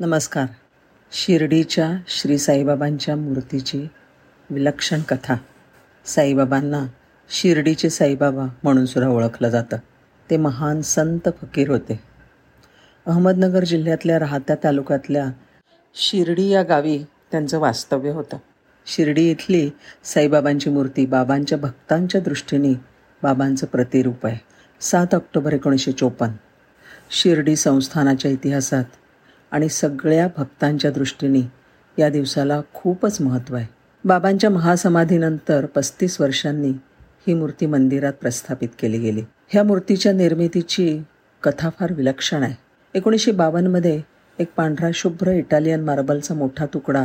नमस्कार. शिर्डीच्या श्री साईबाबांच्या मूर्तीची विलक्षण कथा. साईबाबांना शिर्डीचे साईबाबा म्हणून सुद्धा ओळखलं जातं. ते महान संत फकीर होते. अहमदनगर जिल्ह्यातल्या राहत्या तालुक्यातल्या शिर्डी या गावी त्यांचं वास्तव्य होतं. शिर्डी इथली साईबाबांची मूर्ती बाबांच्या भक्तांच्या दृष्टीने बाबांचं प्रतिरूप आहे. सात ऑक्टोबर एकोणीसशे चोपन्न. शिर्डी संस्थानाच्या इतिहासात आणि सगळ्या भक्तांच्या दृष्टीने या दिवसाला खूपच महत्त्व आहे. बाबांच्या महासमाधीनंतर पस्तीस वर्षांनी ही मूर्ती मंदिरात प्रस्थापित केली गेली. ह्या मूर्तीच्या निर्मितीची कथा फार विलक्षण आहे. एकोणीसशे बावन्नमध्ये एक पांढरा शुभ्र इटालियन मार्बलचा मोठा तुकडा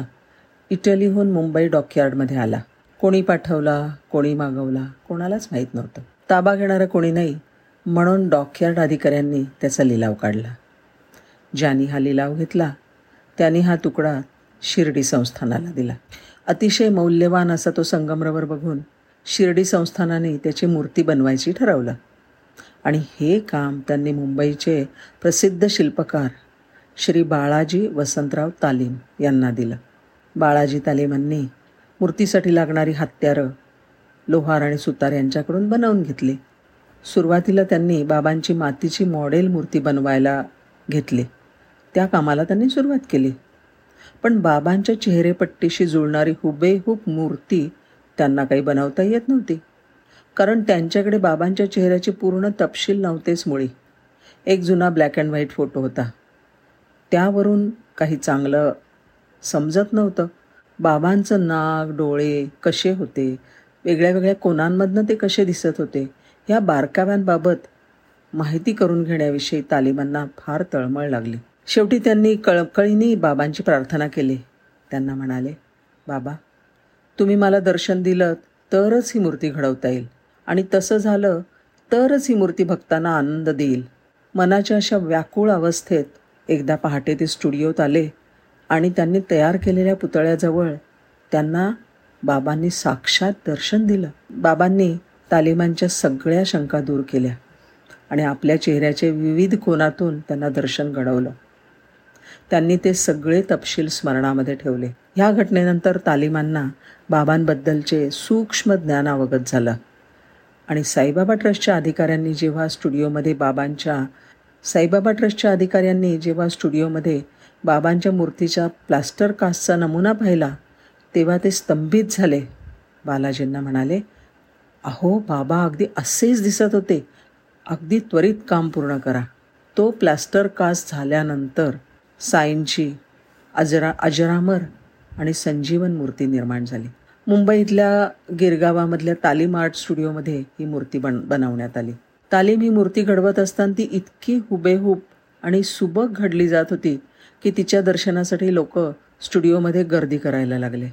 इटलीहून मुंबई डॉकयार्डमध्ये आला. कोणी पाठवला कोणी मागवला कोणालाच माहीत नव्हतं. ताबा घेणारं कोणी नाही म्हणून डॉकयार्ड अधिकाऱ्यांनी त्याचा लिलाव काढला. ज्यांनी हा लिलाव घेतला त्यांनी हा तुकडा शिर्डी संस्थानाला दिला. अतिशय मौल्यवान असा तो संगमरवर बघून शिर्डी संस्थानाने त्याची मूर्ती बनवायची ठरवलं. आणि हे काम त्यांनी मुंबईचे प्रसिद्ध शिल्पकार श्री बाळाजी वसंतराव तालीम यांना दिलं. बाळाजी तालीमांनी मूर्तीसाठी लागणारी हत्यारं लोहार आणि सुतार यांच्याकडून बनवून घेतली. सुरुवातीला त्यांनी बाबांची मातीची मॉडेल मूर्ती बनवायला घेतली. त्या कामाला त्यांनी सुरुवात केली. पण बाबांच्या चेहरेपट्टीशी जुळणारी हुबेहूब मूर्ती त्यांना काही बनवता येत नव्हती. कारण त्यांच्याकडे बाबांच्या चेहऱ्याची पूर्ण तपशील नव्हतेच मुळी. एक जुना ब्लॅक अँड व्हाईट फोटो होता. त्यावरून काही चांगलं समजत नव्हतं. बाबांचं नाक डोळे कसे होते? वेगळ्या वेगळ्या कोणांमधनं ते कसे दिसत होते? ह्या बारकाव्यांबाबत माहिती करून घेण्याविषयी तालिबांना फार तळमळ लागली. शेवटी त्यांनी कळकळीने बाबांची प्रार्थना केली. त्यांना म्हणाले बाबा तुम्ही मला दर्शन दिलं तरच ही मूर्ती घडवता येईल. आणि तसं झालं तरच ही मूर्ती भक्तांना आनंद देईल. मनाच्या अशा व्याकुळ अवस्थेत एकदा पहाटे ते स्टुडिओत आले आणि त्यांनी तयार केलेल्या पुतळ्याजवळ त्यांना बाबांनी साक्षात दर्शन दिलं. बाबांनी तालिमांच्या सगळ्या शंका दूर केल्या आणि आपल्या चेहऱ्याचे विविध कोनातून त्यांना दर्शन घडवलं. त्यांनी ते सगळे तपशील स्मरणामध्ये ठेवले. ह्या घटनेनंतर तालिमांना बाबांबद्दलचे सूक्ष्म ज्ञान अवगत झालं. आणि साईबाबा ट्रस्टच्या अधिकाऱ्यांनी जेव्हा स्टुडिओमध्ये बाबांच्या साईबाबा ट्रस्टच्या अधिकाऱ्यांनी जेव्हा स्टुडिओमध्ये बाबांच्या मूर्तीच्या प्लास्टर कास्टचा नमुना पाहिला तेव्हा ते स्तंभित झाले. बालाजींना म्हणाले अहो बाबा अगदी असेच दिसत होते. अगदी त्वरित काम पूर्ण करा. तो प्लास्टर कास्ट झाल्यानंतर साईंची अजरा अजरामर आणि संजीवन मूर्ती निर्माण झाली. मुंबईतल्या गिरगावामधल्या तालीम आर्ट स्टुडिओमध्ये ही मूर्ती बन बनवण्यात आली. तालीम ही मूर्ती घडवत असताना ती इतकी हुबेहूब आणि सुबक घडली जात होती की तिच्या दर्शनासाठी लोक स्टुडिओमध्ये गर्दी करायला लागले.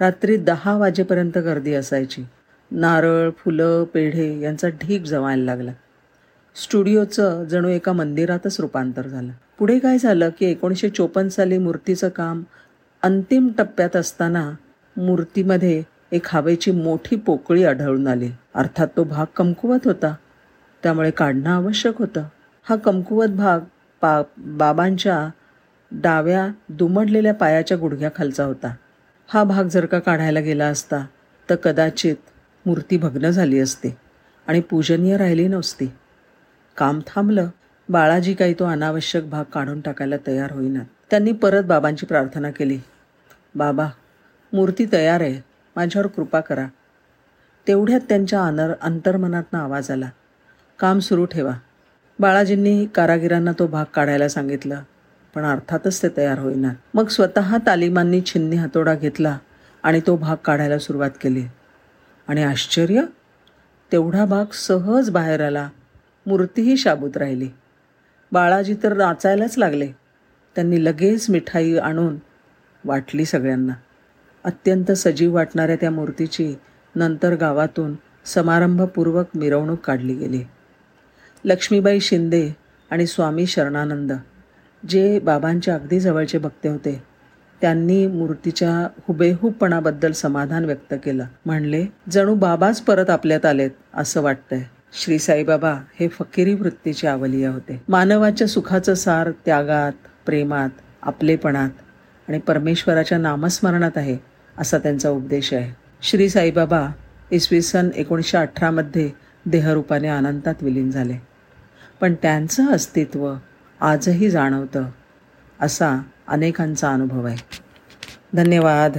रात्री दहा वाजेपर्यंत गर्दी असायची. नारळ फुलं पेढे यांचा ढीक जमायला लागला. स्टुडिओचं जणू एका मंदिरातच रूपांतर झालं. पुढे काय झालं की एकोणीसशे चोपन्न साली मूर्तीचं काम अंतिम टप्प्यात असताना मूर्तीमध्ये एक हवेची मोठी पोकळी आढळून आली. अर्थात तो भाग कमकुवत होता. त्यामुळे काढणं आवश्यक होतं. हा कमकुवत भाग पा बाबांच्या डाव्या दुमडलेल्या पायाच्या गुडघ्याखालचा होता. हा भाग जर का काढायला गेला असता तर कदाचित मूर्ती भग्न झाली असती आणि पूजनीय राहिली नसती. काम थांबलं. बाळाजी काही तो अनावश्यक भाग काढून टाकायला तयार होईना. त्यांनी परत बाबांची प्रार्थना केली. बाबा मूर्ती तयार आहे. माझ्यावर कृपा करा. तेवढ्यात त्यांच्या अनर अंतर्मनातनं आवाज आला. काम सुरू ठेवा. बाळाजींनी कारागिरांना तो भाग काढायला सांगितलं पण अर्थातच ते तयार होईना. मग स्वतः तालिमांनी छिन्नी हातोडा घेतला आणि तो भाग काढायला सुरुवात केली. आणि आश्चर्य? तेवढा भाग सहज बाहेर आला. मूर्तीही शाबूत राहिली. बाळाजी तर नाचायलाच लागले. त्यांनी लगेच मिठाई आणून वाटली सगळ्यांना. अत्यंत सजीव वाटणाऱ्या त्या मूर्तीची नंतर गावातून समारंभपूर्वक मिरवणूक काढली गेली. लक्ष्मीबाई शिंदे आणि स्वामी शरणानंद जे बाबांच्या अगदी जवळचे भक्ते होते त्यांनी मूर्तीच्या हुबेहूबपणाबद्दल समाधान व्यक्त केलं. म्हणले जणू बाबाच परत आपल्यात आलेत असं वाटतंय. श्री साईबाबा हे फकिरी वृत्तीचे आवलिया होते. मानवाच्या सुखाचं सार त्यागात प्रेमात आपलेपणात आणि परमेश्वराच्या नामस्मरणात आहे असा त्यांचा उपदेश आहे. श्री साईबाबा इसवी सन एकोणीसशे अठरामध्ये देहरूपाने अनंतात विलीन झाले. पण त्यांचं अस्तित्व आजही जाणवतं असा अनेकांचा अनुभव आहे. धन्यवाद.